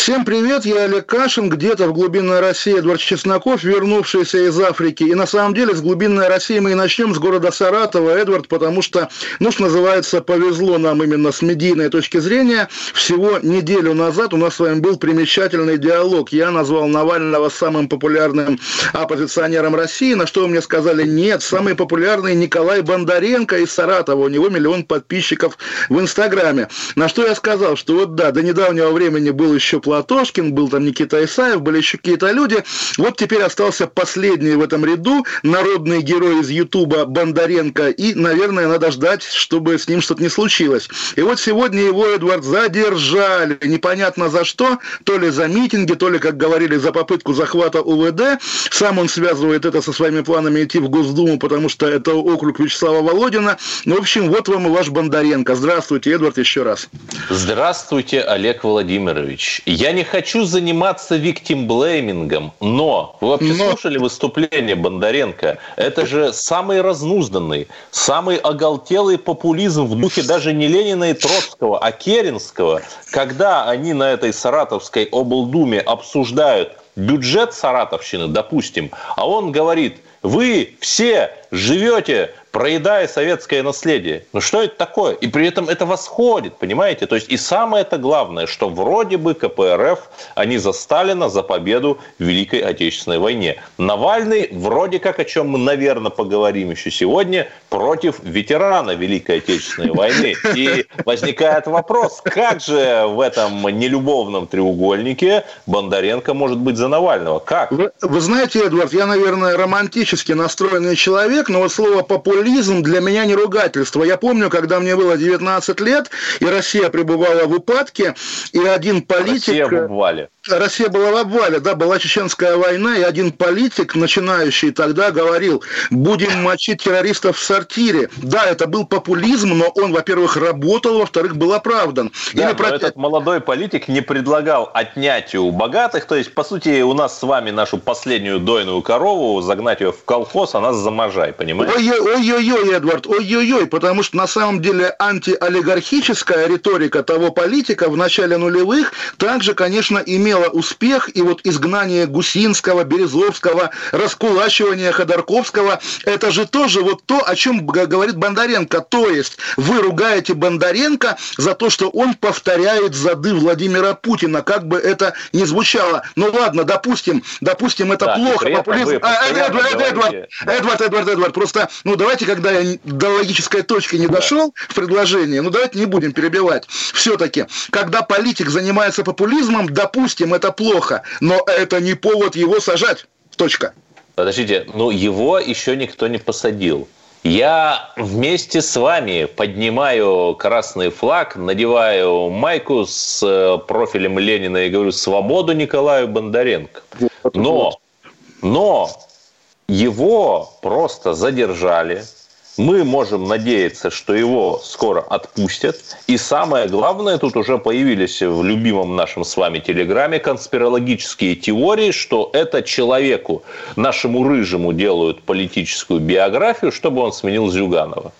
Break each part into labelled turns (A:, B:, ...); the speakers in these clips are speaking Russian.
A: Всем привет, я Олег Кашин, где-то в глубинной России Эдвард Чесноков, вернувшийся из Африки. И на самом деле с глубинной России мы и начнем с города Саратова, Эдвард, потому что, ну, что называется, повезло нам именно с медийной точки зрения. Всего неделю назад у нас с вами был примечательный диалог. Я назвал Навального самым популярным оппозиционером России, на что вы мне сказали, нет, самый популярный Николай Бондаренко из Саратова, у него миллион подписчиков в Инстаграме. На что я сказал, что вот да, до недавнего времени был еще Платошкин, был там Никита Исаев, были еще какие-то люди. Вот теперь остался последний в этом ряду, народный герой из Ютуба Бондаренко, и, наверное, надо ждать, чтобы с ним что-то не случилось. И вот сегодня его, Эдвард, задержали, непонятно за что, то ли за митинги, то ли, как говорили, за попытку захвата УВД. Сам он связывает это со своими планами идти в Госдуму, потому что это округ Вячеслава Володина. Ну, в общем, вот вам и ваш Бондаренко. Здравствуйте, Эдвард, еще раз.
B: Здравствуйте, Олег Владимирович. Я не хочу заниматься виктимблеймингом, но вы вообще но... слушали выступление Бондаренко? Это же самый разнузданный, самый оголтелый популизм в духе даже не Ленина и Троцкого, а Керенского, когда они на этой саратовской облдуме обсуждают бюджет Саратовщины, допустим, а он говорит, вы все живете проедая советское наследие. Ну что это такое? И при этом это восходит, понимаете? То есть и самое это главное, что вроде бы КПРФ, они за Сталина, за победу в Великой Отечественной войне. Навальный вроде как, о чем мы, наверное, поговорим еще сегодня, против ветерана Великой Отечественной войны. И возникает вопрос, как же в этом нелюбовном треугольнике Бондаренко может быть за Навального? Как?
A: Вы, вы знаете, Эдвард, я, наверное, романтически настроенный человек, но вот слово популярность популизм для меня не ругательство. Я помню, когда мне было 19 лет, и Россия пребывала в упадке, и один политик...
B: Россия в обвале.
A: Россия была в обвале, да, была чеченская война, и один политик, начинающий тогда, говорил, будем мочить террористов в сортире. Да, это был популизм, но он, во-первых, работал, во-вторых, был оправдан.
B: Да, Или но про... этот молодой политик не предлагал отнять у богатых, то есть, по сути, у нас с вами нашу последнюю дойную корову, загнать ее в колхоз, а нас заможай, понимаете?
A: Ой-ой-ой, Эдвард, ой-ой-ой, потому что на самом деле антиолигархическая риторика того политика в начале нулевых также, конечно, имела успех, и вот изгнание Гусинского, Березовского, раскулачивание Ходорковского, это же тоже вот то, о чем говорит Бондаренко. То есть вы ругаете Бондаренко за то, что он повторяет зады Владимира Путина, как бы это ни звучало. Ну ладно, допустим, допустим, это да, плохо. Популизм... А, Эдвард, Эдвард, Эдвард, Эдвард, Эдвард, просто, ну давайте, когда я до логической точки не дошел в предложении, ну давайте не будем перебивать. Все-таки, когда политик занимается популизмом, допустим, допустим, это плохо, но это не повод его сажать. Точка.
B: Подождите, ну его еще никто не посадил. Я вместе с вами поднимаю красный флаг, надеваю майку с э, профилем Ленина и говорю «Свободу Николаю Бондаренко». Но, но его просто задержали, мы можем надеяться, что его скоро отпустят. И самое главное, тут уже появились в любимом нашем с вами телеграме конспирологические теории, что это человеку, нашему рыжему, делают политическую биографию, чтобы он сменил Зюганова.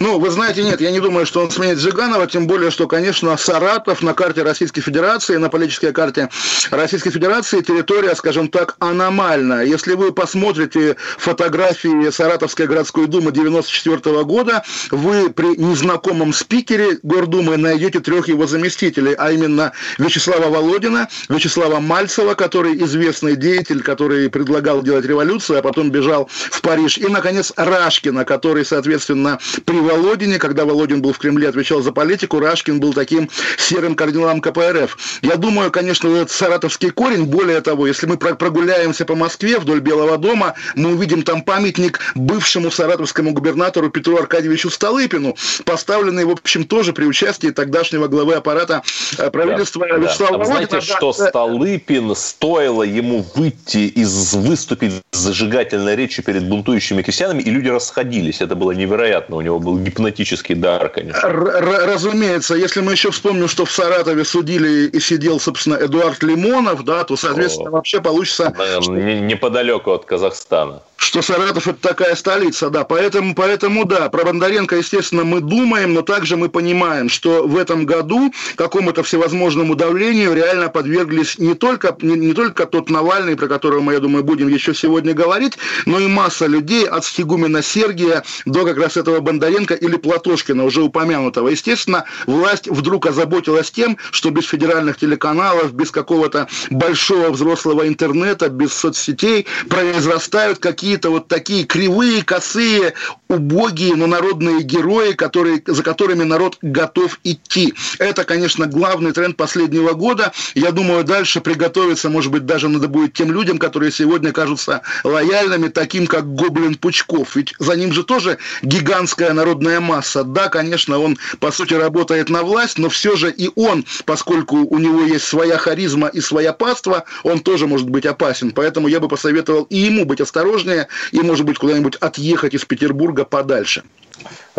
A: Ну, вы знаете, нет, я не думаю, что он сменит Жиганова, тем более, что, конечно, Саратов на карте Российской Федерации, на политической карте Российской Федерации территория, скажем так, аномальная. Если вы посмотрите фотографии Саратовской городской думы 94 года, вы при незнакомом спикере Гордумы найдете трех его заместителей, а именно Вячеслава Володина, Вячеслава Мальцева, который известный деятель, который предлагал делать революцию, а потом бежал в Париж, и, наконец, Рашкина, который, соответственно, при Володине, когда Володин был в Кремле, отвечал за политику, Рашкин был таким серым кардиналом КПРФ. Я думаю, конечно, этот саратовский корень, более того, если мы прогуляемся по Москве вдоль Белого дома, мы увидим там памятник бывшему саратовскому губернатору Петру Аркадьевичу Столыпину, поставленный, в общем, тоже при участии тогдашнего главы аппарата э, правительства
B: да, Вячеслава да. Володина. Знаете, что Столыпин, стоило ему выйти из выступить с зажигательной речью перед бунтующими крестьянами, и люди расходились. Это было невероятно. У него был гипнотический дар, конечно.
A: Р- разумеется. Если мы еще вспомним, что в Саратове судили и сидел, собственно, Эдуард Лимонов, да, то, соответственно, О, вообще получится...
B: Неподалеку от Казахстана
A: что Саратов это такая столица, да, поэтому, поэтому да, про Бондаренко, естественно, мы думаем, но также мы понимаем, что в этом году какому-то всевозможному давлению реально подверглись не только, не, не только тот Навальный, про которого мы, я думаю, будем еще сегодня говорить, но и масса людей от Стигумина Сергия до как раз этого Бондаренко или Платошкина, уже упомянутого. Естественно, власть вдруг озаботилась тем, что без федеральных телеканалов, без какого-то большого взрослого интернета, без соцсетей произрастают какие какие-то вот такие кривые, косые, убогие, но народные герои, которые, за которыми народ готов идти. Это, конечно, главный тренд последнего года. Я думаю, дальше приготовиться, может быть, даже надо будет тем людям, которые сегодня кажутся лояльными, таким как Гоблин Пучков. Ведь за ним же тоже гигантская народная масса. Да, конечно, он, по сути, работает на власть, но все же и он, поскольку у него есть своя харизма и своя паства, он тоже может быть опасен. Поэтому я бы посоветовал и ему быть осторожнее, и, может быть, куда-нибудь отъехать из Петербурга подальше.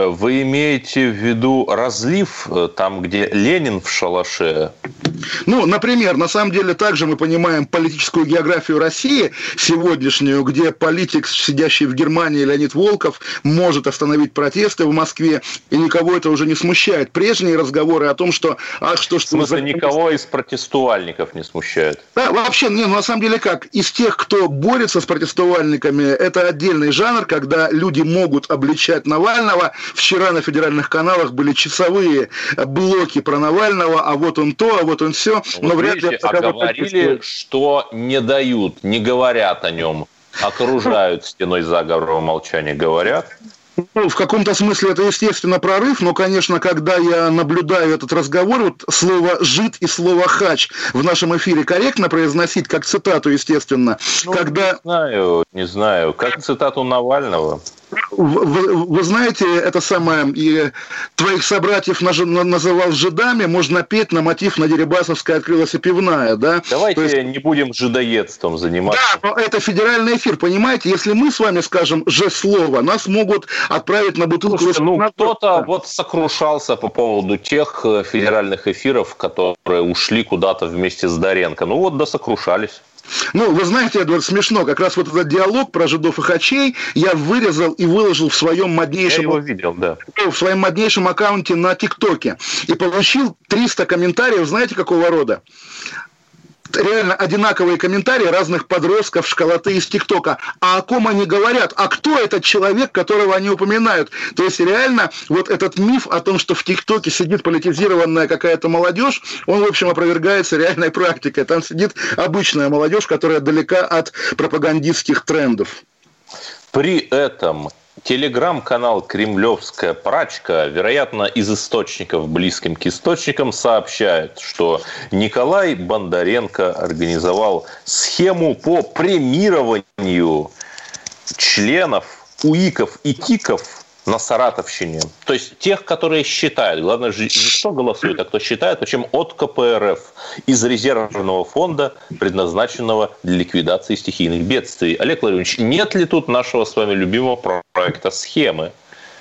B: Вы имеете в виду разлив э, там, где Ленин в шалаше?
A: Ну, например, на самом деле также мы понимаем политическую географию России сегодняшнюю, где политик, сидящий в Германии Леонид Волков, может остановить протесты в Москве, и никого это уже не смущает. Прежние разговоры о том, что...
B: А что, что в смысле, за... никого из протестуальников не смущает?
A: Да, вообще, не, ну, на самом деле как? Из тех, кто борется с протестуальниками, это отдельный жанр, когда люди могут обличать Навального, Вчера на федеральных каналах были часовые блоки про Навального, а вот он то, а вот он все.
B: Но вот вряд ли... А говорили, что не дают, не говорят о нем окружают стеной заговора молчания, говорят.
A: Ну, в каком-то смысле это, естественно, прорыв, но, конечно, когда я наблюдаю этот разговор, вот слово «жид» и слово «хач» в нашем эфире корректно произносить, как цитату, естественно.
B: Ну, когда... Не знаю, не знаю. Как цитату Навального.
A: Вы, вы знаете, это самое, и твоих собратьев называл жидами, можно петь на мотив на Дерибасовской открылась и пивная, да?
B: Давайте есть... не будем жидоедством заниматься.
A: Да, но это федеральный эфир, понимаете? Если мы с вами скажем же слово, нас могут отправить на бутылку...
B: Слушайте, ну, кто-то вот сокрушался по поводу тех э, федеральных эфиров, которые ушли куда-то вместе с Доренко. Ну вот, да сокрушались.
A: Ну, вы знаете, Эдвард, смешно. Как раз вот этот диалог про жидов и хачей я вырезал и выложил в своем моднейшем... Я
B: его видел, да.
A: В своем моднейшем аккаунте на ТикТоке. И получил 300 комментариев, знаете, какого рода? Реально одинаковые комментарии разных подростков, школоты из ТикТока. А о ком они говорят? А кто этот человек, которого они упоминают? То есть реально вот этот миф о том, что в ТикТоке сидит политизированная какая-то молодежь, он, в общем, опровергается реальной практикой. Там сидит обычная молодежь, которая далека от пропагандистских трендов.
B: При этом Телеграм-канал «Кремлевская прачка», вероятно, из источников, близким к источникам, сообщает, что Николай Бондаренко организовал схему по премированию членов УИКов и ТИКов на Саратовщине. То есть тех, которые считают, главное же не кто голосует, а кто считает, причем от КПРФ из резервного фонда, предназначенного для ликвидации стихийных бедствий. Олег Владимирович, нет ли тут нашего с вами любимого проекта схемы?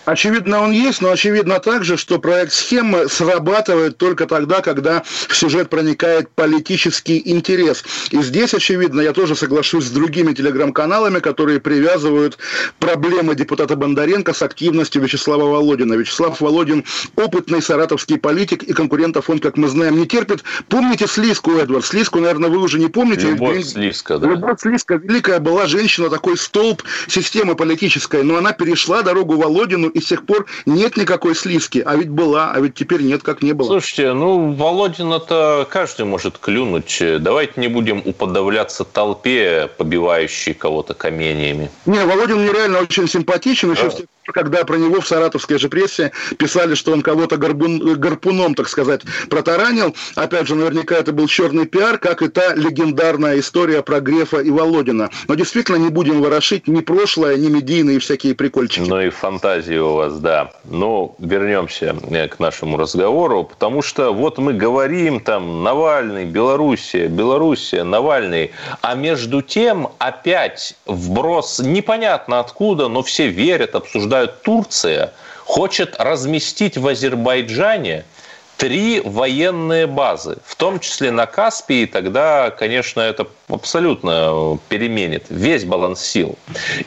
A: Очевидно, он есть, но очевидно также, что проект схемы срабатывает только тогда, когда в сюжет проникает политический интерес. И здесь, очевидно, я тоже соглашусь с другими телеграм-каналами, которые привязывают проблемы депутата Бондаренко с активностью Вячеслава Володина. Вячеслав Володин – опытный саратовский политик, и конкурентов он, как мы знаем, не терпит. Помните Слизку, Эдвард? Слизку, наверное, вы уже не помните.
B: Любовь Слизка, да.
A: Любовь Слизка, великая была женщина, такой столб системы политической, но она перешла дорогу Володину и с тех пор нет никакой слизки. А ведь была, а ведь теперь нет, как не было.
B: Слушайте, ну, Володин это каждый может клюнуть. Давайте не будем уподавляться толпе, побивающей кого-то каменьями.
A: Не, Володин мне реально очень симпатичен. Еще да. с тех пор, когда про него в саратовской же прессе писали, что он кого-то гарпун, гарпуном, так сказать, протаранил. Опять же, наверняка это был черный пиар, как и та легендарная история про Грефа и Володина. Но действительно не будем ворошить ни прошлое, ни медийные всякие прикольчики.
B: Ну и фантазии у вас, да. Ну, вернемся э, к нашему разговору, потому что вот мы говорим там Навальный, Белоруссия, Белоруссия, Навальный, а между тем опять вброс непонятно откуда, но все верят, обсуждают Турция, хочет разместить в Азербайджане три военные базы, в том числе на Каспии, тогда, конечно, это абсолютно переменит весь баланс сил.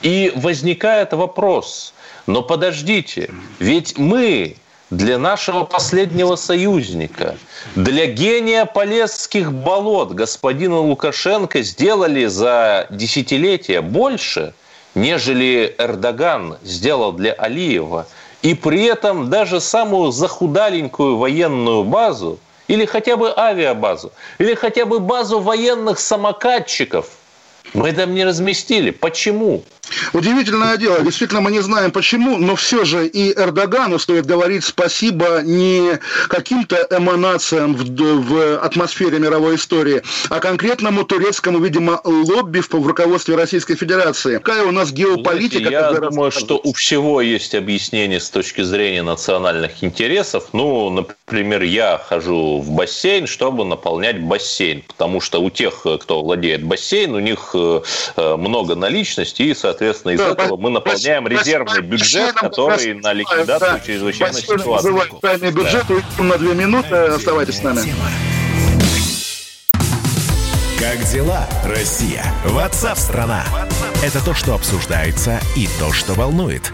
B: И возникает вопрос, но подождите, ведь мы для нашего последнего союзника, для гения Полесских болот господина Лукашенко сделали за десятилетия больше, нежели Эрдоган сделал для Алиева. И при этом даже самую захудаленькую военную базу, или хотя бы авиабазу, или хотя бы базу военных самокатчиков мы там не разместили. Почему?
A: Удивительное дело. Действительно, мы не знаем почему, но все же и Эрдогану стоит говорить спасибо не каким-то эманациям в, в атмосфере мировой истории, а конкретному турецкому, видимо, лобби в, в руководстве Российской Федерации. Какая у нас геополитика?
B: Знаете, я думаю, что у всего есть объяснение с точки зрения национальных интересов. Ну, например, я хожу в бассейн, чтобы наполнять бассейн, потому что у тех, кто владеет бассейн, у них э, много наличности и, соответственно, из да, этого мы наполняем резервный бюджет, который на ликвидацию да, чрезвычайной ситуации.
A: Тайный бюджет, да. на две минуты, оставайтесь с нами.
C: Как дела, Россия? Ватсап-страна! Это то, что обсуждается и то, что волнует.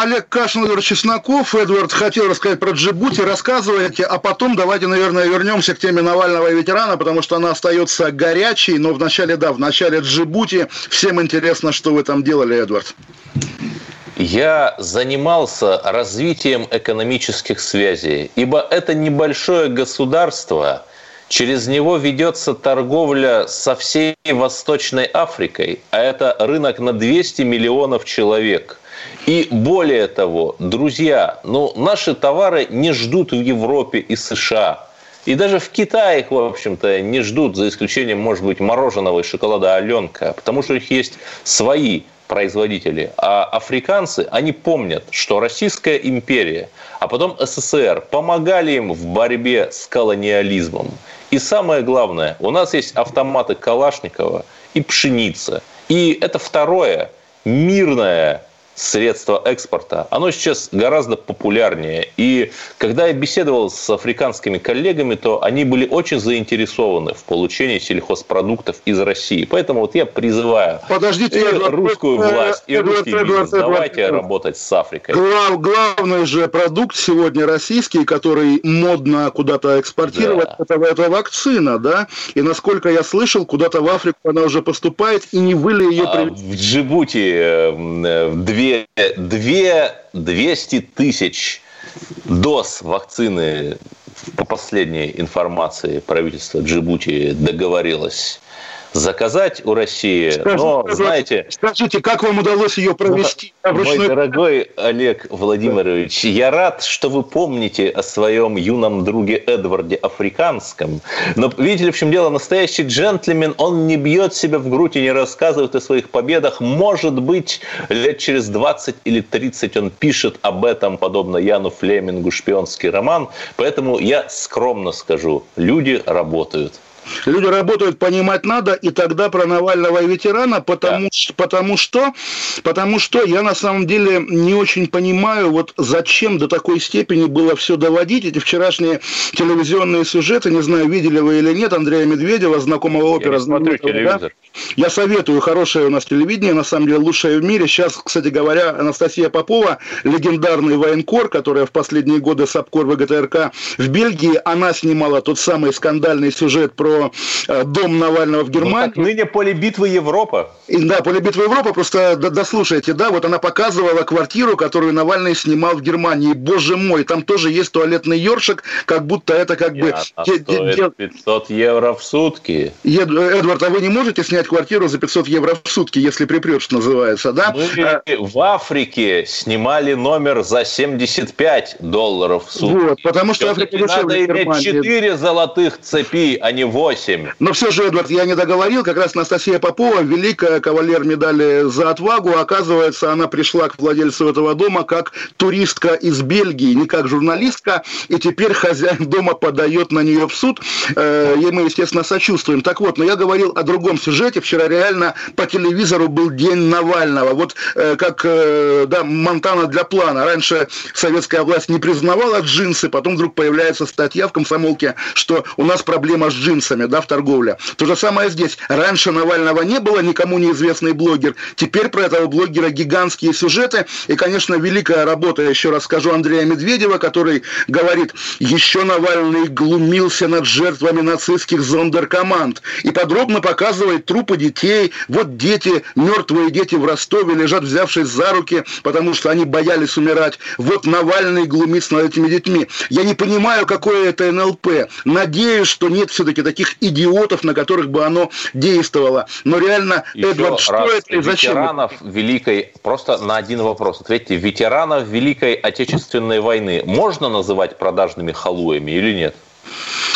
A: Олег Кашин, Эдвард Чесноков. Эдвард хотел рассказать про Джибути. Рассказывайте, а потом давайте, наверное, вернемся к теме Навального и ветерана, потому что она остается горячей. Но вначале, да, в начале Джибути. Всем интересно, что вы там делали, Эдвард.
B: Я занимался развитием экономических связей, ибо это небольшое государство, через него ведется торговля со всей Восточной Африкой, а это рынок на 200 миллионов человек – и более того, друзья, ну, наши товары не ждут в Европе и США. И даже в Китае их, в общем-то, не ждут, за исключением, может быть, мороженого и шоколада Аленка, потому что у них есть свои производители. А африканцы, они помнят, что Российская империя, а потом СССР помогали им в борьбе с колониализмом. И самое главное, у нас есть автоматы Калашникова и пшеница. И это второе мирное средство экспорта, оно сейчас гораздо популярнее. И когда я беседовал с африканскими коллегами, то они были очень заинтересованы в получении сельхозпродуктов из России. Поэтому вот я призываю
A: Подождите,
B: и русскую власть, и Эдвард, русский бизнес, давайте работать с Африкой.
A: Глав, главный же продукт сегодня российский, который модно куда-то экспортировать, да. это, это вакцина, да? И насколько я слышал, куда-то в Африку она уже поступает, и не вы ли ее
B: а, В Джибути э, две две, две 200 тысяч доз вакцины по последней информации правительства Джибути договорилось заказать у России. Скажите, но, знаете...
A: Скажите, как вам удалось ее провести?
B: Мой дорогой Олег Владимирович, я рад, что вы помните о своем юном друге Эдварде Африканском. Но видите ли, в чем дело? Настоящий джентльмен, он не бьет себя в грудь и не рассказывает о своих победах. Может быть, лет через 20 или 30 он пишет об этом, подобно Яну Флемингу, шпионский роман. Поэтому я скромно скажу, люди работают.
A: Люди работают, понимать надо, и тогда про Навального и ветерана, потому, да. что, потому что, потому что я на самом деле не очень понимаю, вот зачем до такой степени было все доводить. Эти вчерашние телевизионные сюжеты, не знаю, видели вы или нет, Андрея Медведева, знакомого опера. Я
B: смотрю телевизор. Да?
A: Я советую, хорошее у нас телевидение, на самом деле лучшее в мире. Сейчас, кстати говоря, Анастасия Попова, легендарный военкор, которая в последние годы САПКОР ВГТРК в Бельгии, она снимала тот самый скандальный сюжет про э, дом Навального в ну, Германии. Ну,
B: ныне поле битвы Европа.
A: И, да, поле битвы Европа, просто дослушайте, да, вот она показывала квартиру, которую Навальный снимал в Германии. Боже мой, там тоже есть туалетный ёршик, как будто это как бы...
B: Стоит 500 евро в сутки.
A: Эдвард, а вы не можете снять квартиру за 500 евро в сутки, если припрет, что называется, да?
B: Мы а... в Африке снимали номер за 75 долларов в сутки. Вот,
A: потому что Африка
B: надо иметь 4 золотых цепи, а не 8.
A: Но все же, Эдвард, я не договорил, как раз Анастасия Попова, великая кавалер медали за отвагу, оказывается, она пришла к владельцу этого дома как туристка из Бельгии, не как журналистка, и теперь хозяин дома подает на нее в суд, э, и мы, естественно, сочувствуем. Так вот, но я говорил о другом сюжете, вчера реально по телевизору был День Навального, вот э, как, э, да, Монтана для плана. Раньше советская власть не признавала джинсы, потом вдруг появляется статья в комсомолке, что у нас проблема с джинсами, да, в торговле. То же самое здесь. Раньше Навального не было, никому неизвестный блогер. Теперь про этого блогера гигантские сюжеты. И, конечно, великая работа, еще раз скажу, Андрея Медведева, который говорит, еще Навальный глумился над жертвами нацистских зондеркоманд. И подробно показывает трупы детей. Вот дети, мертвые дети в Ростове лежат, взявшись за руки, потому что они боялись умирать. Вот Навальный глумится над этими детьми. Я не понимаю, какое это НЛП. Надеюсь, что нет все-таки таких идиотов, на которых бы оно действовало. Но реально,
B: Еще Эдвард, что это и зачем? Ветеранов Великой, просто на один вопрос ответьте, ветеранов Великой Отечественной войны можно называть продажными халуями или нет?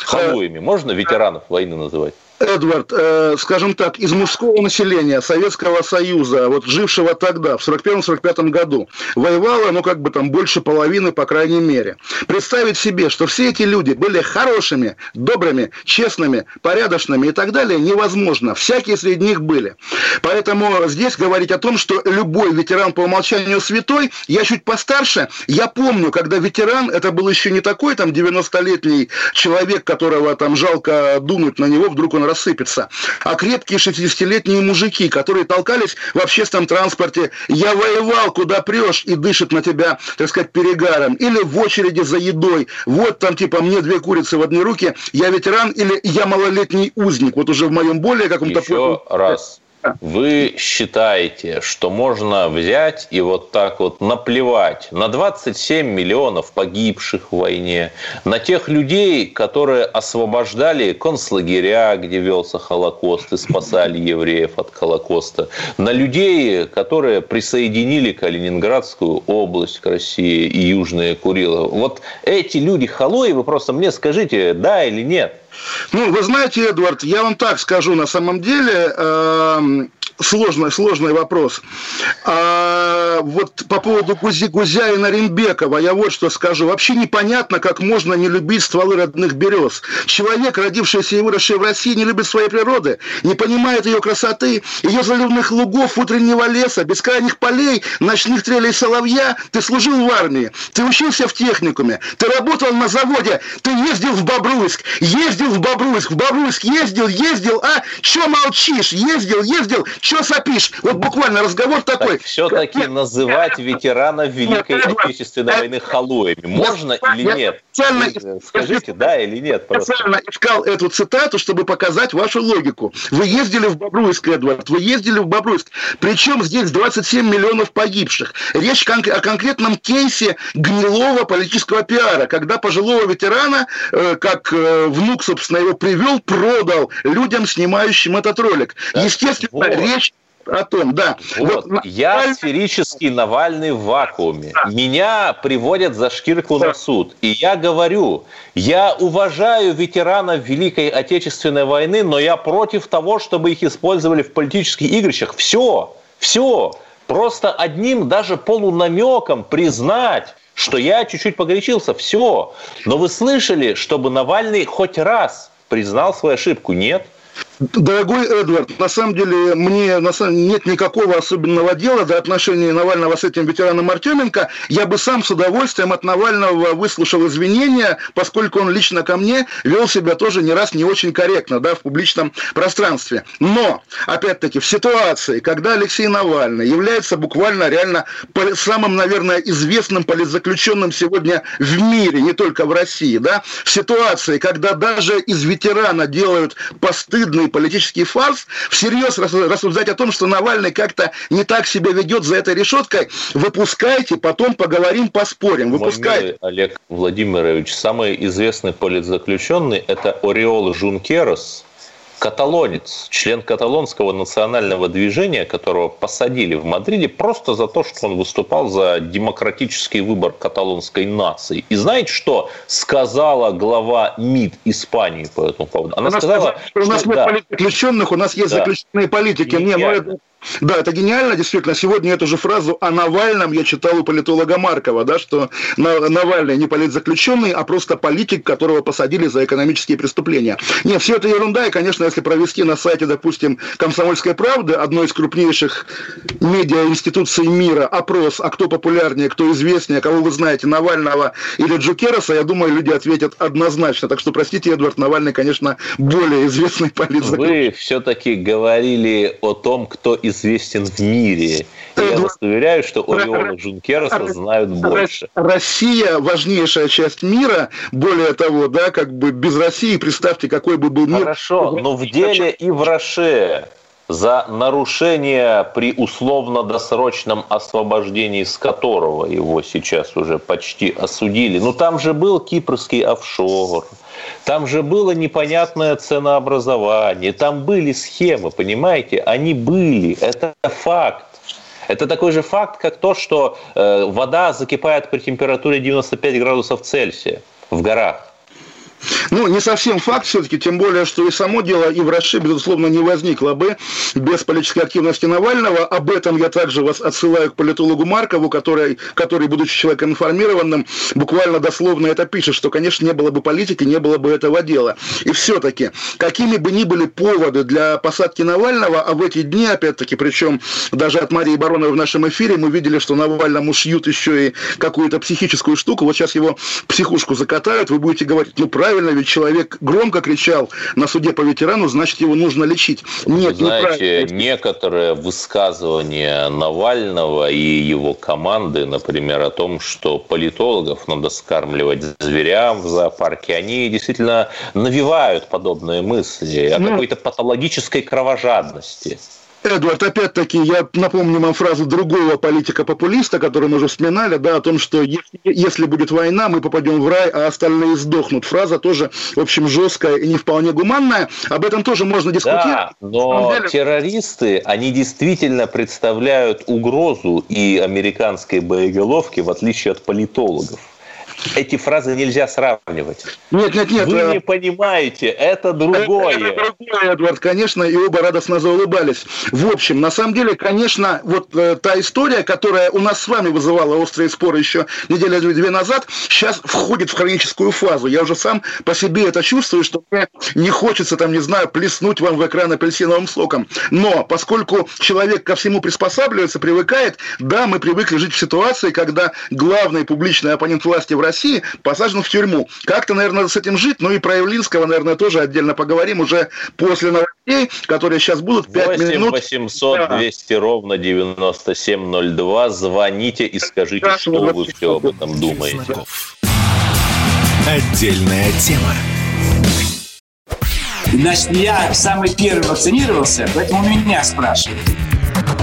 B: Халуями можно ветеранов войны называть?
A: Эдвард, э, скажем так, из мужского населения Советского Союза, вот жившего тогда, в 41-45 году, воевало, ну, как бы там, больше половины, по крайней мере. Представить себе, что все эти люди были хорошими, добрыми, честными, порядочными и так далее, невозможно. Всякие среди них были. Поэтому здесь говорить о том, что любой ветеран по умолчанию святой, я чуть постарше, я помню, когда ветеран, это был еще не такой там 90-летний человек, которого там жалко дунуть на него, вдруг он рассыпется. А крепкие 60-летние мужики, которые толкались в общественном транспорте, я воевал, куда прешь, и дышит на тебя, так сказать, перегаром. Или в очереди за едой. Вот там типа мне две курицы в одни руки, я ветеран или я малолетний узник. Вот уже в моем более каком-то...
B: Еще раз вы считаете, что можно взять и вот так вот наплевать на 27 миллионов погибших в войне, на тех людей, которые освобождали концлагеря, где велся Холокост и спасали евреев от Холокоста, на людей, которые присоединили Калининградскую область к России и Южные Курилы. Вот эти люди халуи, вы просто мне скажите, да или нет?
A: Ну, вы знаете, Эдвард, я вам так скажу, на самом деле, э, сложный, сложный вопрос. А, вот по поводу Гузи, Гузя и Наримбекова, я вот что скажу. Вообще непонятно, как можно не любить стволы родных берез. Человек, родившийся и выросший в России, не любит своей природы, не понимает ее красоты, ее заливных лугов, утреннего леса, бескрайних полей, ночных трелей соловья. Ты служил в армии, ты учился в техникуме, ты работал на заводе, ты ездил в Бобруйск, ездил в Бобруйск, в Бобруйск ездил, ездил, а? Че молчишь? Ездил, ездил, что сопишь? Вот буквально разговор такой. Так
B: все-таки называть ветеранов Великой Отечественной войны халуями можно или нет? Скажите, да или нет?
A: Я специально искал эту цитату, чтобы показать вашу логику. Вы ездили в Бобруйск, Эдвард, вы ездили в Бобруйск. Причем здесь 27 миллионов погибших. Речь о конкретном кейсе гнилого политического пиара, когда пожилого ветерана, э, как э, внук, собственно, его привел, продал людям, снимающим этот ролик. Естественно, вот. Речь о том, да.
B: Вот. вот. Я сферический Навальный в вакууме. Да. Меня приводят за шкирку да. на суд. И я говорю, я уважаю ветеранов Великой Отечественной войны, но я против того, чтобы их использовали в политических игрищах. Все, все. Просто одним даже полунамеком признать, что я чуть-чуть погорячился, все. Но вы слышали, чтобы Навальный хоть раз признал свою ошибку? Нет.
A: Дорогой Эдвард, на самом деле мне на самом, нет никакого особенного дела до отношения Навального с этим ветераном Артеменко. Я бы сам с удовольствием от Навального выслушал извинения, поскольку он лично ко мне вел себя тоже не раз не очень корректно да, в публичном пространстве. Но, опять-таки, в ситуации, когда Алексей Навальный является буквально реально самым, наверное, известным политзаключенным сегодня в мире, не только в России, да, в ситуации, когда даже из ветерана делают постыдные очередной политический фарс, всерьез рассуждать о том, что Навальный как-то не так себя ведет за этой решеткой, выпускайте, потом поговорим, поспорим. Выпускайте.
B: Олег Владимирович, самый известный политзаключенный – это Ореол Жункерос, каталонец, член каталонского национального движения, которого посадили в Мадриде просто за то, что он выступал за демократический выбор каталонской нации. И знаете, что сказала глава МИД Испании по этому поводу?
A: Она сказала, что у нас нет да, политзаключенных, у нас есть да, заключенные политики. Не, ну это, да, это гениально, действительно. Сегодня эту же фразу о Навальном я читал у политолога Маркова, да, что Навальный не политзаключенный, а просто политик, которого посадили за экономические преступления. Нет, все это ерунда, и, конечно, если провести на сайте, допустим, «Комсомольской правды», одной из крупнейших медиа-институций мира, опрос, а кто популярнее, кто известнее, кого вы знаете, Навального или Джукероса, я думаю, люди ответят однозначно. Так что, простите, Эдвард Навальный, конечно, более известный политзаключенный.
B: Вы все-таки говорили о том, кто известен в мире. И я вас уверяю, что Ориона Джункероса знают больше.
A: Россия важнейшая часть мира. Более того, да, как бы без России, представьте, какой бы был мир.
B: Хорошо, но в деле и в Роше за нарушение при условно-досрочном освобождении, с которого его сейчас уже почти осудили. Ну, там же был кипрский офшор, там же было непонятное ценообразование, там были схемы, понимаете? Они были, это факт. Это такой же факт, как то, что э, вода закипает при температуре 95 градусов Цельсия в горах.
A: Ну, не совсем факт все-таки, тем более, что и само дело и в Раши, безусловно, не возникло бы без политической активности Навального. Об этом я также вас отсылаю к политологу Маркову, который, который будучи человеком информированным, буквально дословно это пишет, что, конечно, не было бы политики, не было бы этого дела. И все-таки, какими бы ни были поводы для посадки Навального, а в эти дни, опять-таки, причем даже от Марии Бароновой в нашем эфире, мы видели, что Навальному шьют еще и какую-то психическую штуку, вот сейчас его психушку закатают, вы будете говорить, ну, правильно, правильно, ведь человек громко кричал на суде по ветерану, значит, его нужно лечить.
B: Нет, Знаете, некоторые высказывания Навального и его команды, например, о том, что политологов надо скармливать зверям в зоопарке, они действительно навевают подобные мысли о ну, какой-то патологической кровожадности.
A: Эдвард, опять-таки, я напомню вам фразу другого политика-популиста, который мы уже вспоминали, да, о том, что если, если будет война, мы попадем в рай, а остальные сдохнут. Фраза тоже, в общем, жесткая и не вполне гуманная. Об этом тоже можно дискутировать. Да,
B: но деле... террористы, они действительно представляют угрозу и американской боеголовки, в отличие от политологов эти фразы нельзя сравнивать.
A: Нет, нет, нет.
B: Вы не понимаете, это другое. Это, это
A: другое, Эдвард, конечно, и оба радостно заулыбались. В общем, на самом деле, конечно, вот э, та история, которая у нас с вами вызывала острые споры еще неделю две назад, сейчас входит в хроническую фазу. Я уже сам по себе это чувствую, что мне не хочется, там, не знаю, плеснуть вам в экран апельсиновым соком. Но поскольку человек ко всему приспосабливается, привыкает, да, мы привыкли жить в ситуации, когда главный публичный оппонент власти в России посажен в тюрьму. Как-то, наверное, надо с этим жить, ну и про Явлинского, наверное, тоже отдельно поговорим уже после новостей, которые сейчас будут 5 8 минут.
B: 800 200 да. ровно 9702. Звоните и скажите, да, что вы все об этом думаете.
C: Отдельная тема.
D: Значит, я самый первый вакцинировался, поэтому меня спрашивают.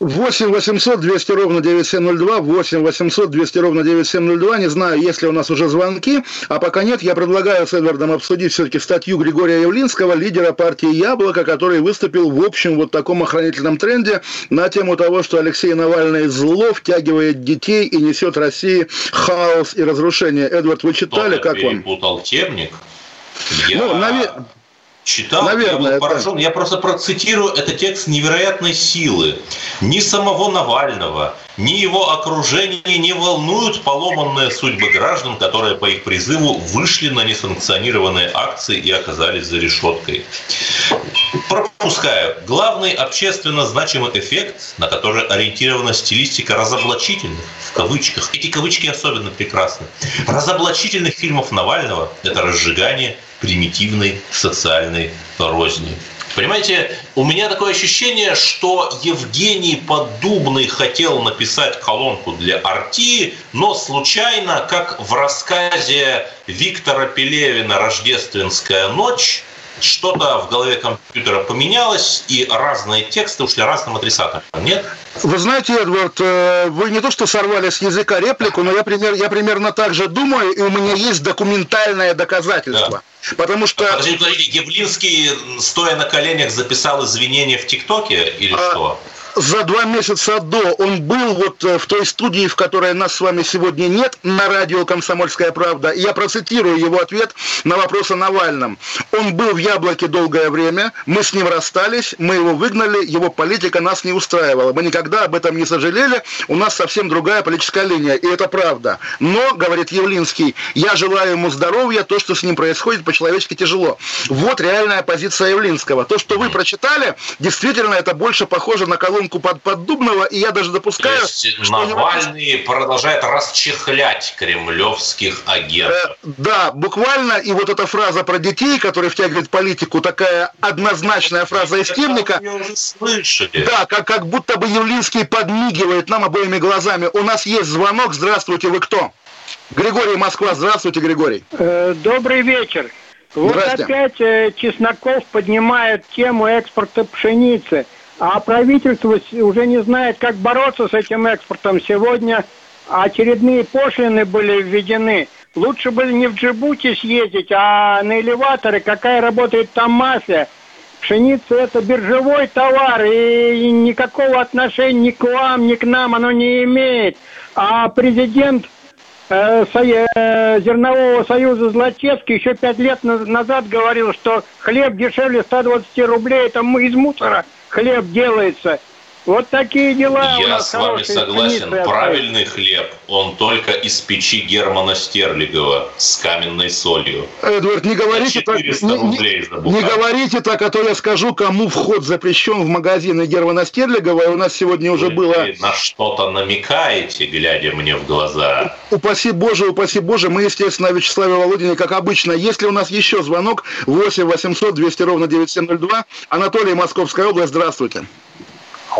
A: 8 800 200 ровно 9702, 8 800 200 ровно 9702. Не знаю, есть ли у нас уже звонки, а пока нет, я предлагаю с Эдвардом обсудить все-таки статью Григория Явлинского, лидера партии «Яблоко», который выступил в общем вот таком охранительном тренде на тему того, что Алексей Навальный зло втягивает детей и несет России хаос и разрушение. Эдвард, вы читали, как вам?
B: перепутал термик. Я...
A: Ну, наве-
B: читал,
A: Наверное,
B: я был
A: это-
B: поражен. Я просто процитирую, это текст невероятной силы. Ни самого Навального, ни его окружение не волнуют поломанные судьбы граждан, которые по их призыву вышли на несанкционированные акции и оказались за решеткой. Пропускаю. Главный общественно значимый эффект, на который ориентирована стилистика разоблачительных, в кавычках, эти кавычки особенно прекрасны, разоблачительных фильмов Навального – это разжигание примитивной социальной розни. Понимаете, у меня такое ощущение, что Евгений Поддубный хотел написать колонку для Арти, но случайно, как в рассказе Виктора Пелевина «Рождественская ночь», что-то в голове компьютера поменялось, и разные тексты ушли разным адресатам. Нет?
A: Вы знаете, Эдвард, э, вы не то что сорвали с языка реплику, но я, пример, я примерно так же думаю, и у меня есть документальное доказательство. Потому что...
B: Подождите, подождите, Явлинский, стоя на коленях, записал извинения в ТикТоке или
A: А,
B: что?
A: За два месяца до он был вот э, в той студии, в которой нас с вами сегодня нет, на радио «Комсомольская правда». Я процитирую его ответ на вопрос о Навальном. Он был в «Яблоке» долгое время, мы с ним расстались, мы его выгнали, его политика нас не устраивала. Мы никогда об этом не сожалели, у нас совсем другая политическая линия, и это правда. Но, говорит Явлинский, я желаю ему здоровья, то, что с ним происходит, по-человечески тяжело. Вот реальная позиция Явлинского. То, что вы прочитали, действительно, это больше похоже на колонку под Поддубного, и я даже
B: То
A: допускаю,
B: есть
A: что у него-
B: Навальный продолжает расчехлять кремлевских агентов.
A: Э, Да, буквально, и вот эта фраза про детей, которые втягивают политику, такая однозначная фраза из темника, да, как, как будто бы Явлинский подмигивает нам обоими глазами. У нас есть звонок, здравствуйте, вы кто? Григорий Москва, здравствуйте, Григорий.
E: Э, Добрый вечер. Вот
A: Здрасте.
E: опять э, Чесноков поднимает тему экспорта пшеницы, а правительство уже не знает, как бороться с этим экспортом. Сегодня очередные пошлины были введены. Лучше бы не в Джибути съездить, а на элеваторы, какая работает там мафия. Пшеница это биржевой товар, и никакого отношения ни к вам, ни к нам оно не имеет. А президент э, э, Зернового союза Злочевский еще пять лет на- назад говорил, что хлеб дешевле 120 рублей, это м- из мусора хлеб делается. Вот такие дела у
B: Я
E: нас
B: с вами согласен.
E: остались.
B: Правильный хлеб, он только из печи Германа Стерлигова с каменной солью.
A: Эдвард, не говорите так,
B: 400
A: не, не- не говорите так, а то я скажу, кому вход запрещен в магазины Германа Стерлигова. И у нас сегодня уже
B: Вы
A: было...
B: на что-то намекаете, глядя мне в глаза.
A: Упаси Боже, упаси Боже, мы, естественно, Вячеславе Володине, как обычно. Если у нас еще звонок, 8 800 200 ровно 9702. Анатолий, Московская область, здравствуйте.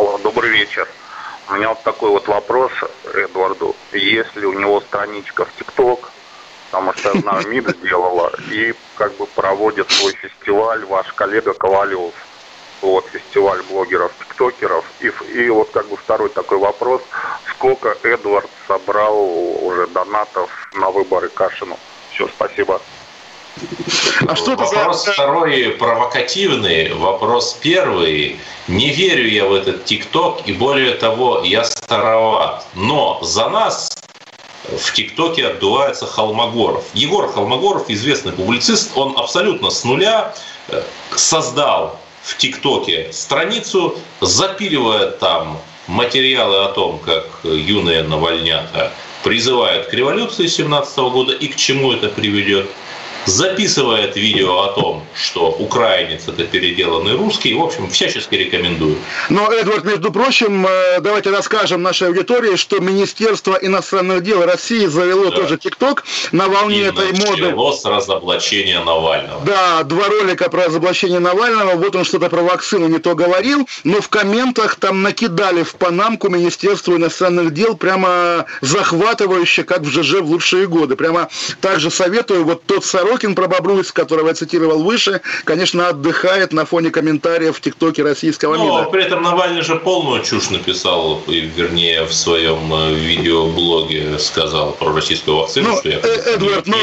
F: Алло, добрый вечер. У меня вот такой вот вопрос Эдварду. Есть ли у него страничка в ТикТок? Потому что я знаю, МИД сделала и как бы проводит свой фестиваль ваш коллега Ковалев. Вот, фестиваль блогеров-тиктокеров. И, ф- и вот как бы второй такой вопрос. Сколько Эдвард собрал уже донатов на выборы Кашину? Все, спасибо.
A: А что
B: вопрос
A: за...
B: второй провокативный, вопрос первый. Не верю я в этот ТикТок, и более того, я староват. Но за нас в ТикТоке отдувается Холмогоров. Егор Холмогоров, известный публицист, он абсолютно с нуля э, создал в ТикТоке страницу, запиливая там материалы о том, как юные навальнята призывают к революции 17 года и к чему это приведет записывает видео о том, что украинец это переделанный русский. В общем, всячески рекомендую.
A: Но, Эдвард, между прочим, э, давайте расскажем нашей аудитории, что Министерство иностранных дел России завело
B: Да.
A: тоже ТикТок на волне
B: И
A: этой моды.
B: началось разоблачение Навального.
A: Да, два ролика про разоблачение Навального, вот он что-то про вакцину не то говорил, но в комментах там накидали в панамку Министерству иностранных дел прямо захватывающе, как в ЖЖ в лучшие годы. Прямо также советую, вот тот сорок Сорокин про Бобруйск, которого я цитировал выше, конечно, отдыхает на фоне комментариев в ТикТоке российского
B: Но
A: МИДа.
B: при этом Навальный же полную чушь написал, вернее, в своем э, видеоблоге сказал про российскую вакцину,
A: ну,
B: что я...
A: Э, Эдвард, ну,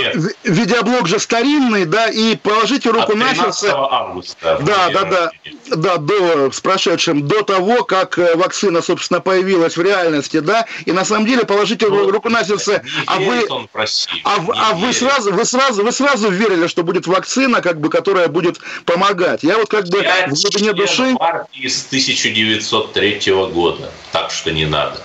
A: видеоблог же старинный, да, и положите руку
B: От
A: на сердце.
B: августа.
A: Да, да, да, да, до, с прошедшим, до того, как э, вакцина, собственно, появилась в реальности, да, и на самом деле положите ну, руку на сердце, а вы, а, а вы сразу, вы сразу, вы сразу верили, что будет вакцина, как бы, которая будет помогать. Я вот как бы
B: я
A: в глубине души...
B: партии с 1903 года, так что не надо.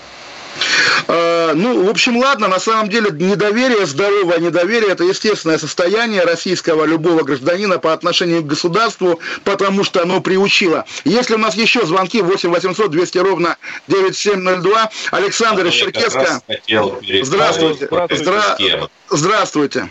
A: А, ну, в общем, ладно, на самом деле недоверие, здоровое недоверие – это естественное состояние российского любого гражданина по отношению к государству, потому что оно приучило. Если у нас еще звонки 8 800 200 ровно 9702, Александр из Черкеска. Здравствуйте. Здравствуйте. Здравствуйте.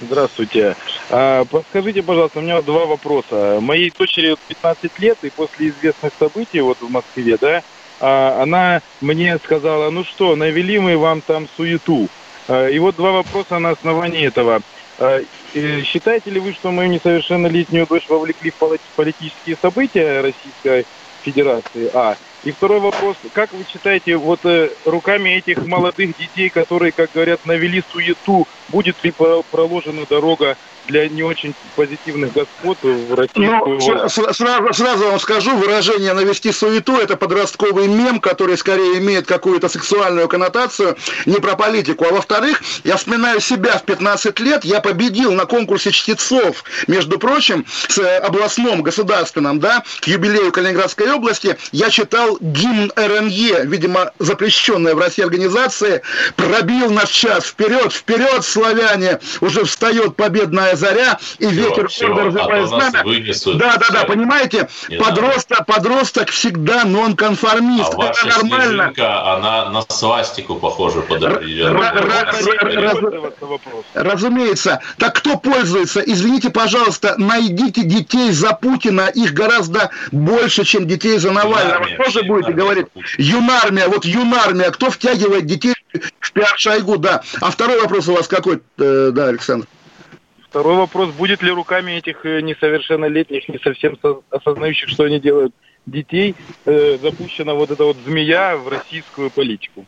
G: Здравствуйте. А, подскажите, пожалуйста, у меня два вопроса. Моей дочери 15 лет, и после известных событий вот в Москве, да, а, она мне сказала, ну что, навели мы вам там суету. А, и вот два вопроса на основании этого. А, считаете ли вы, что мою несовершеннолетнюю дочь вовлекли в политические события Российской Федерации? А. И второй вопрос. Как вы считаете, вот э, руками этих молодых детей, которые, как говорят, навели суету, будет ли проложена дорога для не очень позитивных господ в российскую
A: ну, сразу, сразу вам скажу, выражение «навести суету» – это подростковый мем, который скорее имеет какую-то сексуальную коннотацию, не про политику. А во-вторых, я вспоминаю себя в 15 лет, я победил на конкурсе чтецов, между прочим, с э, областном, государственном, да, к юбилею Калининградской области, я читал гимн РНЕ, видимо, запрещенная в России организация, пробил наш час, вперед, вперед, славяне, уже встает победная заря, и все, ветер все,
B: а знамя.
A: Да, да, да, понимаете, подросток, подросток всегда нонконформист.
B: А Это нормально. Снежинка, она на свастику похожа под
A: Разумеется. Так кто пользуется? Извините, пожалуйста, найдите детей за Путина, их гораздо больше, чем детей за Навального. Тоже будете говорить? Юнармия, вот юнармия, кто втягивает детей в пиар Шойгу, да. А второй вопрос у вас какой, э, да, Александр?
G: Второй вопрос, будет ли руками этих э, несовершеннолетних, не совсем осознающих, что они делают, детей, э, запущена вот эта вот змея в российскую политику?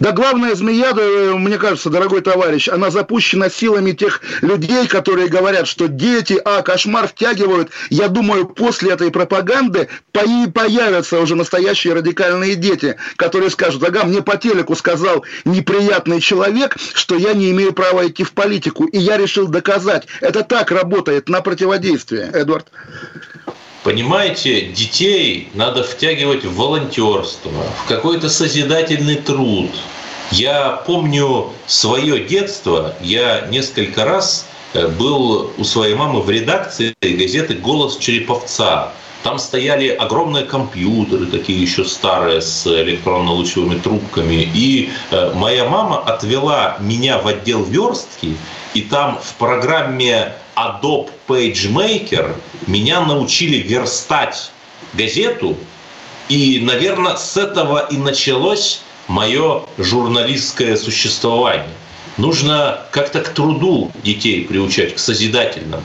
A: Да главная змея, мне кажется, дорогой товарищ, она запущена силами тех людей, которые говорят, что дети, а, кошмар втягивают. Я думаю, после этой пропаганды появятся уже настоящие радикальные дети, которые скажут, ага, мне по телеку сказал неприятный человек, что я не имею права идти в политику, и я решил доказать. Это так работает на противодействие, Эдвард.
B: Понимаете, детей надо втягивать в волонтерство, в какой-то созидательный труд. Я помню свое детство, я несколько раз э, был у своей мамы в редакции газеты «Голос Череповца». Там стояли огромные компьютеры, такие еще старые, с электронно-лучевыми трубками. И э, моя мама отвела меня в отдел верстки, и там в программе Adobe PageMaker меня научили верстать газету, и, наверное, с этого и началось мое журналистское существование. Нужно как-то к труду детей приучать, к созидательному.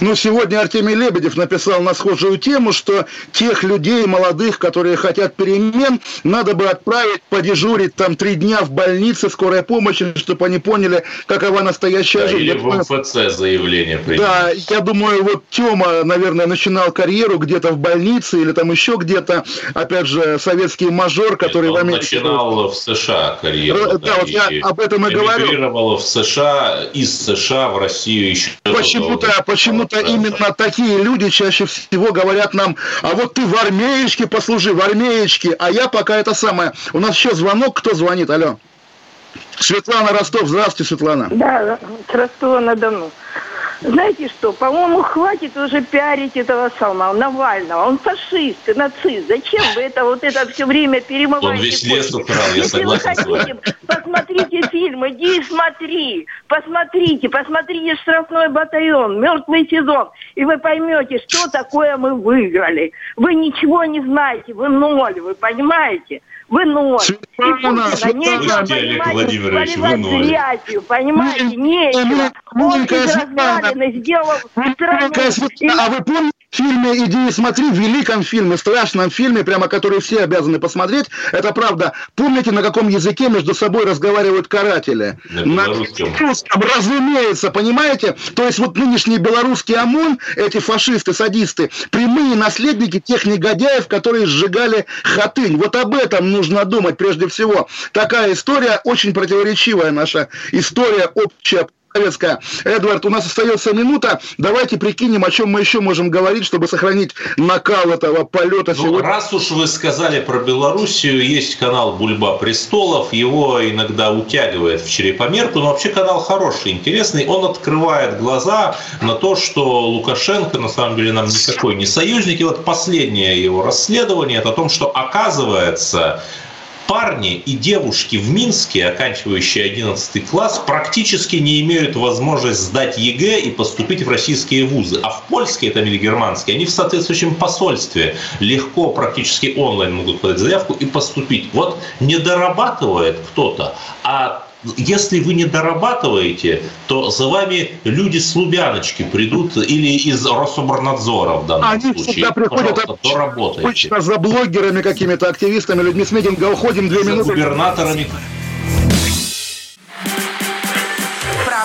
A: Но сегодня Артемий Лебедев написал на схожую тему, что тех людей молодых, которые хотят перемен, надо бы отправить подежурить там три дня в больнице скорой помощи, чтобы они поняли, какова настоящая да, жизнь.
B: Или в МФЦ заявление принять.
A: Да, я думаю, вот Тёма, наверное, начинал карьеру где-то в больнице или там еще где-то. Опять же, советский мажор, который
B: Нет,
A: в
B: Америке... начинал в США карьеру.
A: Да, да вот я об этом и говорю.
B: в США, из США в Россию еще.
A: Почему-то, почему почему-то именно такие люди чаще всего говорят нам, а вот ты в армеечке послужи, в армеечке, а я пока это самое. У нас еще звонок, кто звонит, алло? Светлана Ростов, здравствуйте, Светлана.
H: Да, Ростова-на-Дону. Знаете что, по-моему, хватит уже пиарить этого самого Навального. Он фашист и нацист. Зачем вы это вот это все время перемываете?
B: Он весь лес украл, я
H: Если вы хотите, посмотрите фильм, иди и смотри. Посмотрите, посмотрите «Штрафной батальон», «Мертвый сезон», и вы поймете, что такое мы выиграли. Вы ничего не знаете, вы ноль, вы понимаете? Вы ноль.
A: Светлана,
H: и
B: Слушайте, Олег
H: понимаете,
B: Владимирович, вы
H: заливать
B: ноль.
H: грязью, понимаете, нечего. Он
A: Светлана.
H: развалины сделал страну.
A: Светлана, А вы помните фильме «Иди и смотри», в великом фильме, страшном фильме, прямо который все обязаны посмотреть, это правда. Помните, на каком языке между собой разговаривают каратели?
B: На белорусском.
A: русском, разумеется, понимаете? То есть вот нынешний белорусский ОМОН, эти фашисты, садисты, прямые наследники тех негодяев, которые сжигали Хатынь. Вот об этом нужно думать прежде всего. Такая история, очень противоречивая наша история общая советская. Эдвард, у нас остается минута. Давайте прикинем, о чем мы еще можем говорить, чтобы сохранить накал этого полета
B: Ну,
A: сегодня.
B: раз уж вы сказали про Белоруссию, есть канал «Бульба престолов», его иногда утягивает в черепомерку, но вообще канал хороший, интересный, он открывает глаза на то, что Лукашенко на самом деле нам никакой не союзник, и вот последнее его расследование, это о том, что оказывается парни и девушки в Минске, оканчивающие 11 класс, практически не имеют возможность сдать ЕГЭ и поступить в российские вузы. А в польские там или германские, они в соответствующем посольстве легко, практически онлайн могут подать заявку и поступить. Вот не дорабатывает кто-то, а если вы не дорабатываете, то за вами люди с Лубяночки придут или из Рособорнадзора в данном
A: Они
B: случае.
A: всегда приходят
B: Пожалуйста, доработайте.
A: обычно за блогерами, какими-то активистами, людьми с митинга уходим две
B: За
A: минуты.
B: губернаторами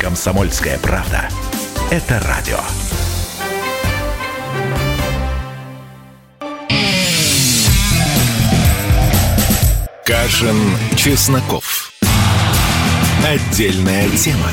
C: Комсомольская правда. Это радио. Кашин, Чесноков. Отдельная тема.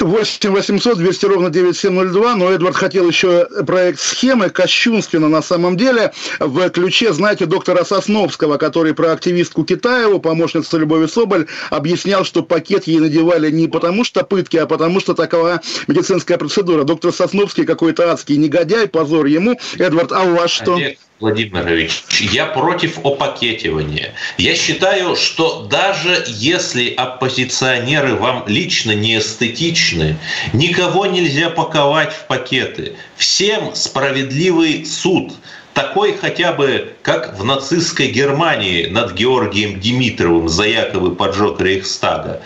A: 8 800 200 ровно 9702, но Эдвард хотел еще проект схемы, кощунственно на самом деле, в ключе, знаете, доктора Сосновского, который про активистку Китаеву, помощницу Любови Соболь, объяснял, что пакет ей надевали не потому что пытки, а потому что такова медицинская процедура. Доктор Сосновский какой-то адский негодяй, позор ему. Эдвард, а у вас что?
B: Олег Владимирович, я против опакетивания. Я считаю, что даже если оппозиционеры вам лично не эстетичны, никого нельзя паковать в пакеты. Всем справедливый суд. Такой хотя бы, как в нацистской Германии над Георгием Димитровым за якобы поджог Рейхстага.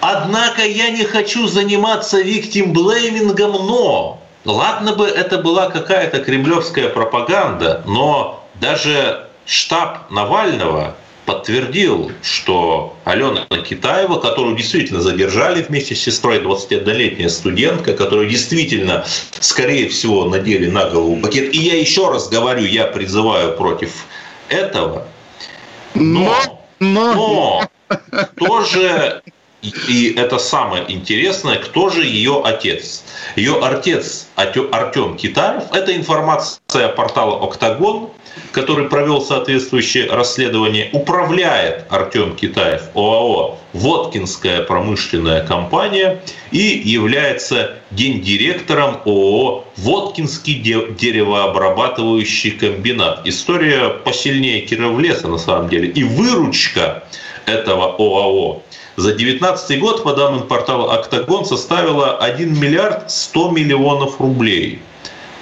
B: Однако я не хочу заниматься виктимблеймингом, но Ладно бы это была какая-то кремлевская пропаганда, но даже штаб Навального подтвердил, что Алена Китаева, которую действительно задержали вместе с сестрой, 21-летняя студентка, которую действительно, скорее всего, надели на голову пакет. И я еще раз говорю, я призываю против этого. Но,
A: но,
B: но тоже и, это самое интересное, кто же ее отец. Ее отец Артем Китаев, это информация портала «Октагон», который провел соответствующее расследование, управляет Артем Китаев ОАО «Воткинская промышленная компания» и является гендиректором ООО «Воткинский деревообрабатывающий комбинат». История посильнее Кировлеса на самом деле. И выручка этого ОАО за 2019 год, по данным портала «Октагон», составила 1 миллиард 100 миллионов рублей.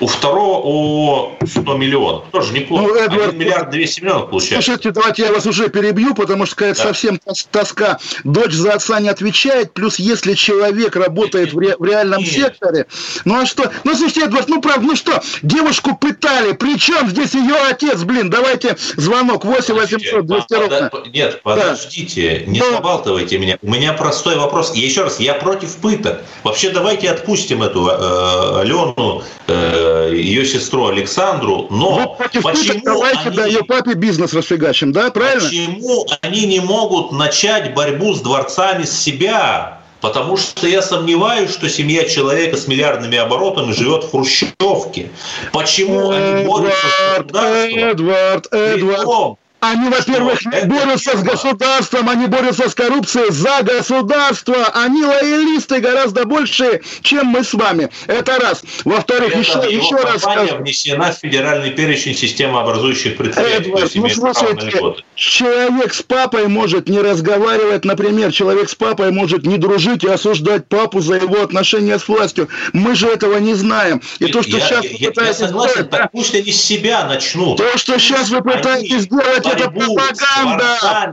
B: У второго ООО 100 миллионов. Тоже неплохо. Ну, Эдвард, 1 миллиард 200 миллионов получается.
A: Слушайте, давайте я вас уже перебью, потому что какая-то да. совсем тоска. Дочь за отца не отвечает, плюс если человек работает в, ре, в реальном Нет. секторе, ну а что? Ну, слушайте, Эдвард, ну правда, ну что, девушку пытали, при чем здесь ее отец, блин, давайте звонок 8 800 200 ровно.
B: Нет, подождите, да. не Но... забалтывайте меня. У меня простой вопрос. Еще раз, я против пыток. Вообще давайте отпустим эту э, Алену э, ее сестру Александру, но
A: Вы почему давайте, они... да, ее папе бизнес расфигачим, да, правильно?
B: Почему они не могут начать борьбу с дворцами с себя? Потому что я сомневаюсь, что семья человека с миллиардными оборотами живет в хрущевке. Почему Эдвард, они борются с государством?
A: Эдвард, Эдвард. Они, во-первых, не борются с государством, они борются с коррупцией за государство. Они лоялисты гораздо больше, чем мы с вами. Это раз. Во-вторых, еще, еще раз
B: скажу. внесена в федеральный перечень системы образующих предприятий. Эдвард, ну,
A: слушайте, человек с папой может не разговаривать, например, человек с папой может не дружить и осуждать папу за его отношения с властью. Мы же этого не знаем. И
B: я,
A: то, что
B: я,
A: сейчас
B: я, вы пытаетесь я согласен, сделать... Так пусть они с себя начнут.
A: То, что сейчас вы пытаетесь они... сделать это пропаганда.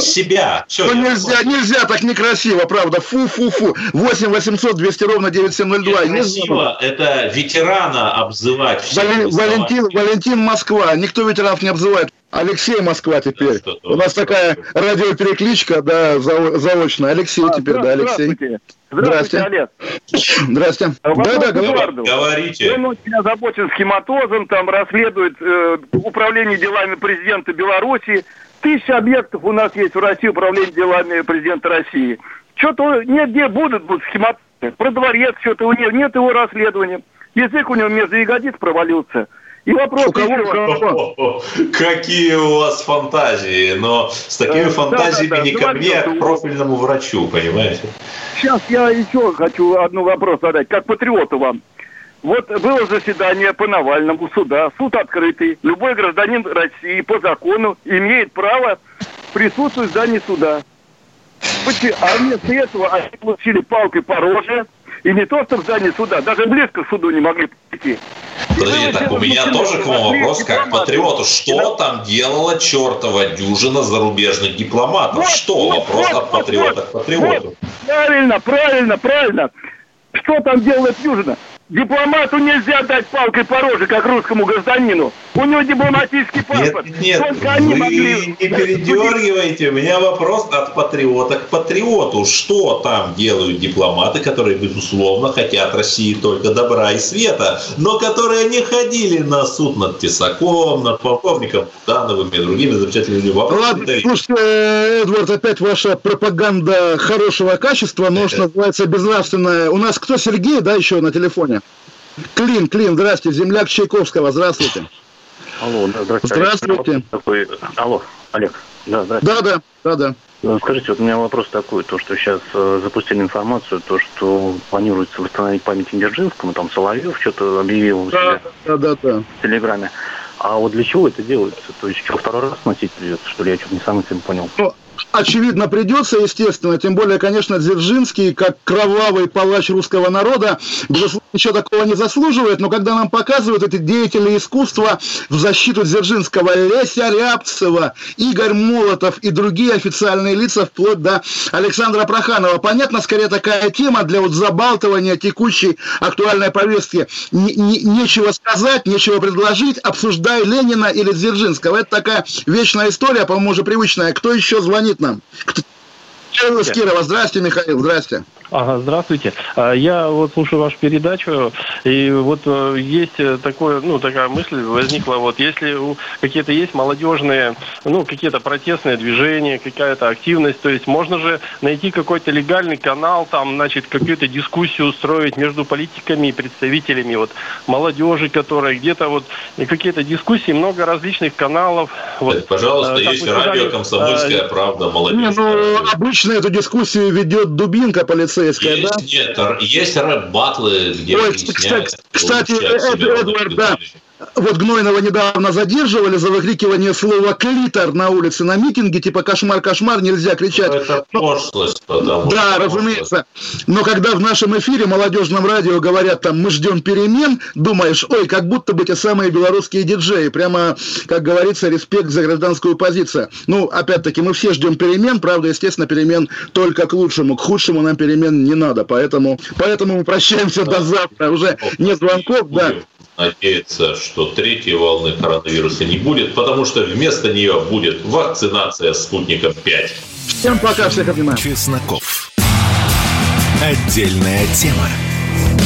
B: С себя. Все,
A: ну, нельзя, нельзя так некрасиво, правда. Фу-фу-фу. 8 800 200 ровно 9702.
B: Некрасиво. Это ветерана обзывать.
A: Валентин, Валентин Москва. Никто ветеранов не обзывает. Алексей Москва теперь. Да, У нас такая радиоперекличка, да, заочная. Алексей а, теперь, да, Алексей.
I: Здравствуйте. Здравствуйте, Олег.
A: Здравствуйте.
I: Да, да,
B: говорите. говорите.
I: Он очень озабочен схематозом, там расследует э, управление делами президента Беларуси. Тысяча объектов у нас есть в России управление делами президента России. Что-то нет, где будут, будут схематозы. Про дворец что-то у него нет его расследования. Язык у него между ягодиц провалился. И вопрос у кого,
B: еще... Какие у вас фантазии, но с такими э, фантазиями да, да, да. не ко мне, а к профильному врачу, понимаете?
I: Сейчас я еще хочу одну вопрос задать, как патриоту вам. Вот было заседание по Навальному суда, суд открытый. Любой гражданин России по закону имеет право присутствовать в здании суда. А вместо этого они получили палкой по роже, и не то, что в здании суда, даже близко к суду не могли прийти.
B: Подожди, так у меня тоже к вам вопрос, как патриоту. Что там делала чертова дюжина зарубежных дипломатов? Вот, что? Вот, вопрос вот, от патриота вот, к патриоту.
I: правильно, правильно, правильно. Что там делает дюжина? Дипломату нельзя дать палкой по роже, как русскому гражданину. У него дипломатический паспорт.
B: Нет, нет, Только они вы могли... не передергивайте. У меня вопрос от патриота к патриоту. Что там делают дипломаты, которые, безусловно, хотят России только добра и света, но которые не ходили на суд над Тесаком, над полковником Дановым и другими замечательными людьми.
A: Ладно, слушайте, Эдвард, опять ваша пропаганда хорошего качества, но, что называется, безнравственная. У нас кто, Сергей, да, еще на телефоне? Клин, Клин, здравствуйте, земляк Чайковского, здравствуйте.
J: Алло, да, здравствуйте.
A: Здравствуйте.
J: Такой... Алло, Олег. Да,
A: здравствуйте. Да, да, да,
J: да. Скажите, вот у меня вопрос такой, то, что сейчас э, запустили информацию, то, что планируется восстановить память Дзержинскому, там Соловьев что-то объявил
A: да, да, да, да.
J: в Телеграме. А вот для чего это делается? То есть, что, второй раз носить придется, что ли? Я что-то не сам этим понял.
A: Ну, очевидно, придется, естественно. Тем более, конечно, Дзержинский, как кровавый палач русского народа, безусловно, ничего такого не заслуживает. Но когда нам показывают эти деятели искусства в защиту Дзержинского, Леся Рябцева, Игорь Молотов и другие официальные лица, вплоть до Александра Проханова, понятно, скорее такая тема для вот забалтывания текущей актуальной повестки. Н- нечего сказать, нечего предложить, обсуждай Ленина или Дзержинского. Это такая вечная история, по-моему, уже привычная. Кто еще звонит звонит нам. Михаил из Кирова. Здрасте, Михаил, здрасте.
K: Ага, здравствуйте. А, я вот слушаю вашу передачу, и вот э, есть такое, ну, такая мысль возникла, вот если какие-то есть молодежные, ну, какие-то протестные движения, какая-то активность, то есть можно же найти какой-то легальный канал, там, значит, какую-то дискуссию устроить между политиками и представителями вот молодежи, которая где-то вот какие-то дискуссии, много различных каналов. Вот,
B: Пожалуйста, э, есть радио «Комсомольская а, правда», молодежь. Не,
A: ну, обычно эту дискуссию ведет Дубинка, полицейский полицейская,
B: есть,
A: да?
B: Нет, есть рэп-батлы, где
A: Ой, кстати, кстати Эд, Эдвард, да. Вот Гнойного недавно задерживали за выкрикивание слова «клитор» на улице на митинге, типа «кошмар, кошмар», нельзя кричать.
B: Это пошлость, потому
A: Да,
B: что
A: разумеется. Но когда в нашем эфире молодежном радио говорят там «мы ждем перемен», думаешь, ой, как будто бы те самые белорусские диджеи. Прямо, как говорится, респект за гражданскую позицию. Ну, опять-таки, мы все ждем перемен, правда, естественно, перемен только к лучшему. К худшему нам перемен не надо, поэтому, поэтому мы прощаемся до завтра. Уже нет звонков, да.
B: Надеяться, что третьей волны коронавируса не будет, потому что вместо нее будет вакцинация спутником 5.
A: Всем пока, всех обнимаю.
C: Чесноков. Отдельная тема.